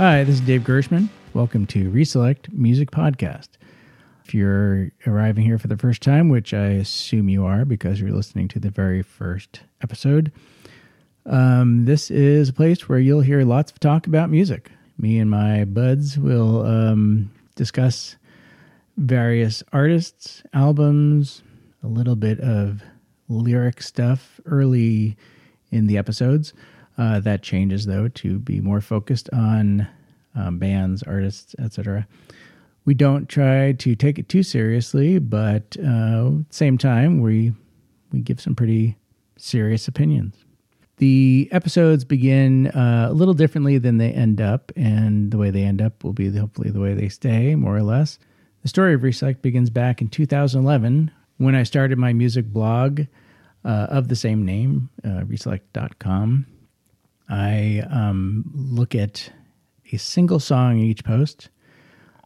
Hi, this is Dave Gershman. Welcome to Reselect Music Podcast. If you're arriving here for the first time, which I assume you are because you're listening to the very first episode, um, this is a place where you'll hear lots of talk about music. Me and my buds will um, discuss various artists, albums, a little bit of lyric stuff early in the episodes. Uh, that changes though to be more focused on um, bands, artists, etc. We don't try to take it too seriously, but uh, at the same time, we we give some pretty serious opinions. The episodes begin uh, a little differently than they end up, and the way they end up will be hopefully the way they stay, more or less. The story of Reselect begins back in 2011 when I started my music blog uh, of the same name, uh, reselect.com. I um, look at a single song in each post,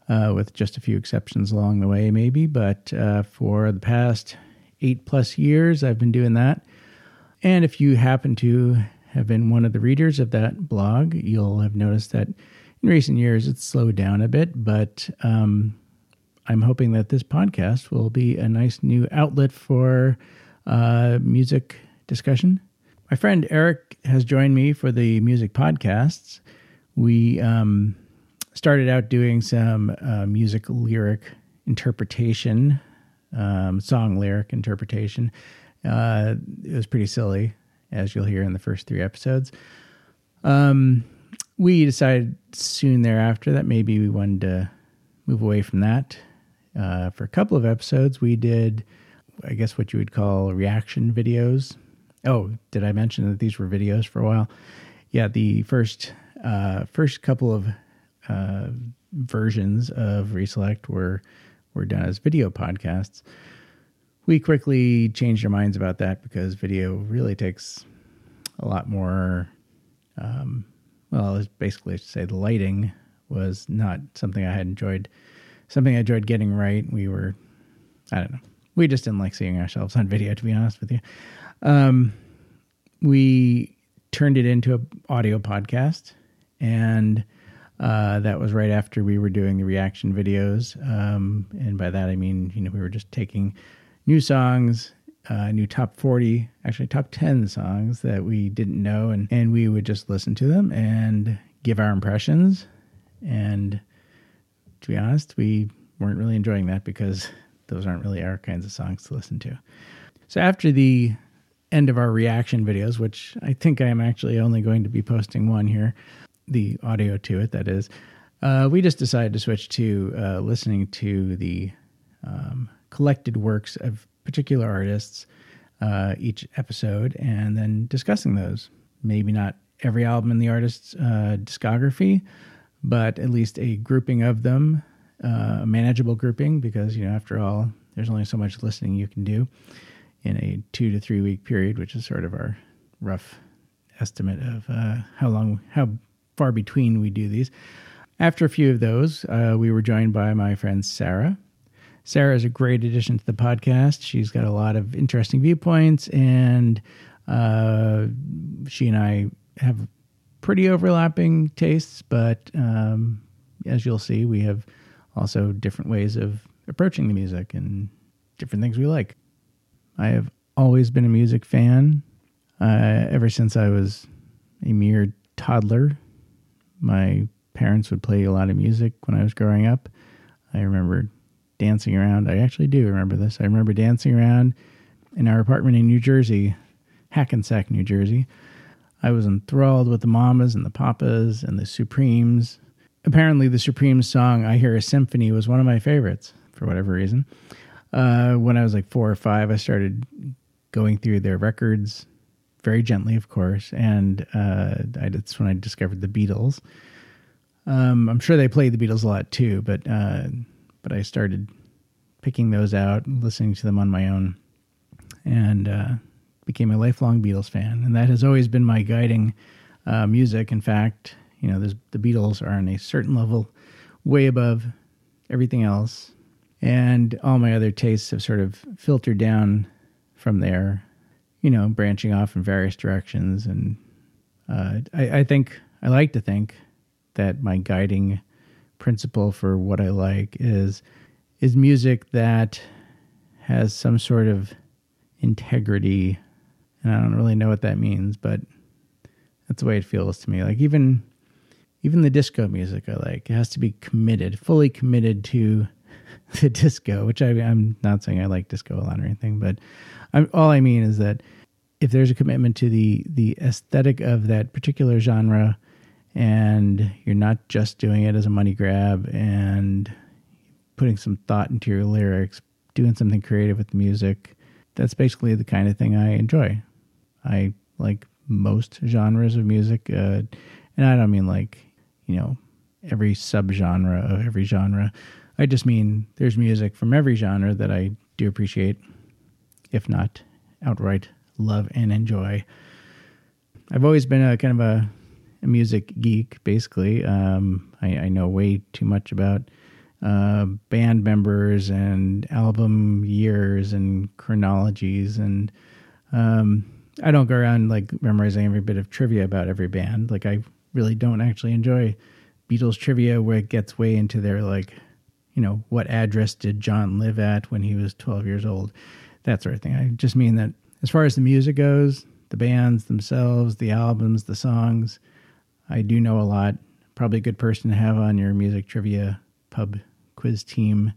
uh, with just a few exceptions along the way, maybe. But uh, for the past eight plus years, I've been doing that. And if you happen to have been one of the readers of that blog, you'll have noticed that in recent years it's slowed down a bit. But um, I'm hoping that this podcast will be a nice new outlet for uh, music discussion. My friend Eric has joined me for the music podcasts. We um, started out doing some uh, music lyric interpretation, um, song lyric interpretation. Uh, it was pretty silly, as you'll hear in the first three episodes. Um, we decided soon thereafter that maybe we wanted to move away from that. Uh, for a couple of episodes, we did, I guess, what you would call reaction videos Oh, did I mention that these were videos for a while? Yeah, the first uh, first couple of uh, versions of Reselect were were done as video podcasts. We quickly changed our minds about that because video really takes a lot more. Um, well, it's basically to say the lighting was not something I had enjoyed. Something I enjoyed getting right. We were, I don't know, we just didn't like seeing ourselves on video. To be honest with you, um, we turned it into an audio podcast, and uh, that was right after we were doing the reaction videos. Um, and by that I mean, you know, we were just taking new songs, uh, new top forty, actually top ten songs that we didn't know, and and we would just listen to them and give our impressions. And to be honest, we weren't really enjoying that because those aren't really our kinds of songs to listen to. So after the end of our reaction videos, which I think I am actually only going to be posting one here, the audio to it, that is, uh, we just decided to switch to uh, listening to the um, collected works of particular artists uh, each episode and then discussing those. Maybe not every album in the artist's uh, discography, but at least a grouping of them, uh, a manageable grouping, because, you know, after all, there's only so much listening you can do in a two to three week period, which is sort of our rough estimate of uh, how long, how far between we do these. After a few of those, uh, we were joined by my friend Sarah. Sarah is a great addition to the podcast. She's got a lot of interesting viewpoints, and uh, she and I have pretty overlapping tastes, but um, as you'll see, we have also different ways of approaching the music and different things we like. I have always been a music fan uh, ever since I was a mere toddler. My parents would play a lot of music when I was growing up. I remember dancing around. I actually do remember this. I remember dancing around in our apartment in New Jersey, Hackensack, New Jersey. I was enthralled with the mamas and the papas and the Supremes. Apparently, the Supremes song I Hear a Symphony was one of my favorites for whatever reason. Uh, when I was like four or five, I started going through their records very gently, of course, and uh, I, that's when I discovered the Beatles. Um, I'm sure they played the Beatles a lot too, but uh, but I started picking those out, listening to them on my own, and uh, became a lifelong Beatles fan. And that has always been my guiding uh, music. In fact, you know, the Beatles are on a certain level, way above everything else and all my other tastes have sort of filtered down from there, you know, branching off in various directions. And uh, I, I think I like to think that my guiding principle for what I like is is music that has some sort of integrity and I don't really know what that means, but that's the way it feels to me. Like even even the disco music I like, it has to be committed, fully committed to the disco, which I, am not saying I like disco a lot or anything, but I'm, all I mean is that if there's a commitment to the the aesthetic of that particular genre, and you're not just doing it as a money grab and putting some thought into your lyrics, doing something creative with the music, that's basically the kind of thing I enjoy. I like most genres of music, uh, and I don't mean like you know every subgenre of every genre. I just mean there's music from every genre that I do appreciate, if not outright love and enjoy. I've always been a kind of a, a music geek, basically. Um, I, I, know way too much about uh, band members and album years and chronologies, and um, I don't go around like memorizing every bit of trivia about every band. Like I really don't actually enjoy Beatles trivia where it gets way into their like, you know, what address did John live at when he was 12 years old, that sort of thing. I just mean that as far as the music goes, the bands themselves, the albums, the songs, I do know a lot. Probably a good person to have on your music trivia pub quiz team.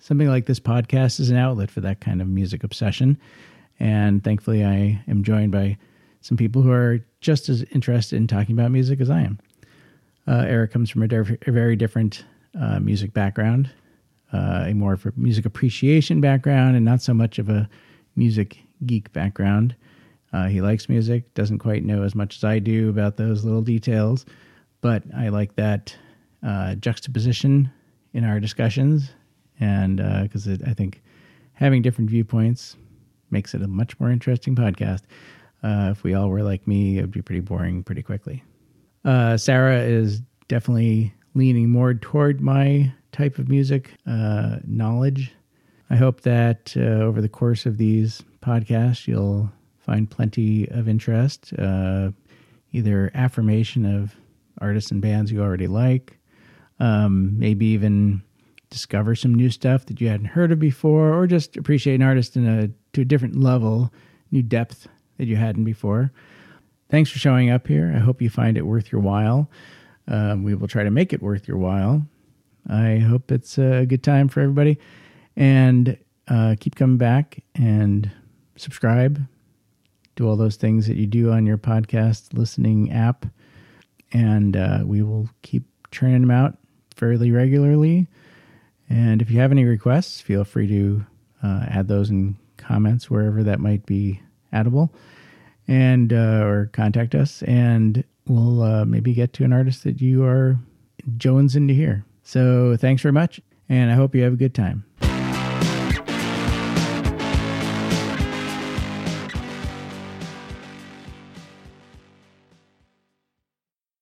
Something like this podcast is an outlet for that kind of music obsession. And thankfully, I am joined by some people who are just as interested in talking about music as I am. Uh, Eric comes from a, a very different uh, music background, uh, a more for music appreciation background, and not so much of a music geek background. Uh, he likes music, doesn't quite know as much as I do about those little details, but I like that uh, juxtaposition in our discussions, and because uh, I think having different viewpoints makes it a much more interesting podcast. Uh, if we all were like me, it would be pretty boring pretty quickly. Sarah is definitely leaning more toward my type of music uh, knowledge. I hope that uh, over the course of these podcasts, you'll find plenty of interest, uh, either affirmation of artists and bands you already like, um, maybe even discover some new stuff that you hadn't heard of before, or just appreciate an artist in a to a different level, new depth that you hadn't before. Thanks for showing up here. I hope you find it worth your while. Um, we will try to make it worth your while. I hope it's a good time for everybody. And uh, keep coming back and subscribe. Do all those things that you do on your podcast listening app. And uh, we will keep churning them out fairly regularly. And if you have any requests, feel free to uh, add those in comments wherever that might be addable, and uh, or contact us, and we'll uh, maybe get to an artist that you are jones into here. So thanks very much, and I hope you have a good time.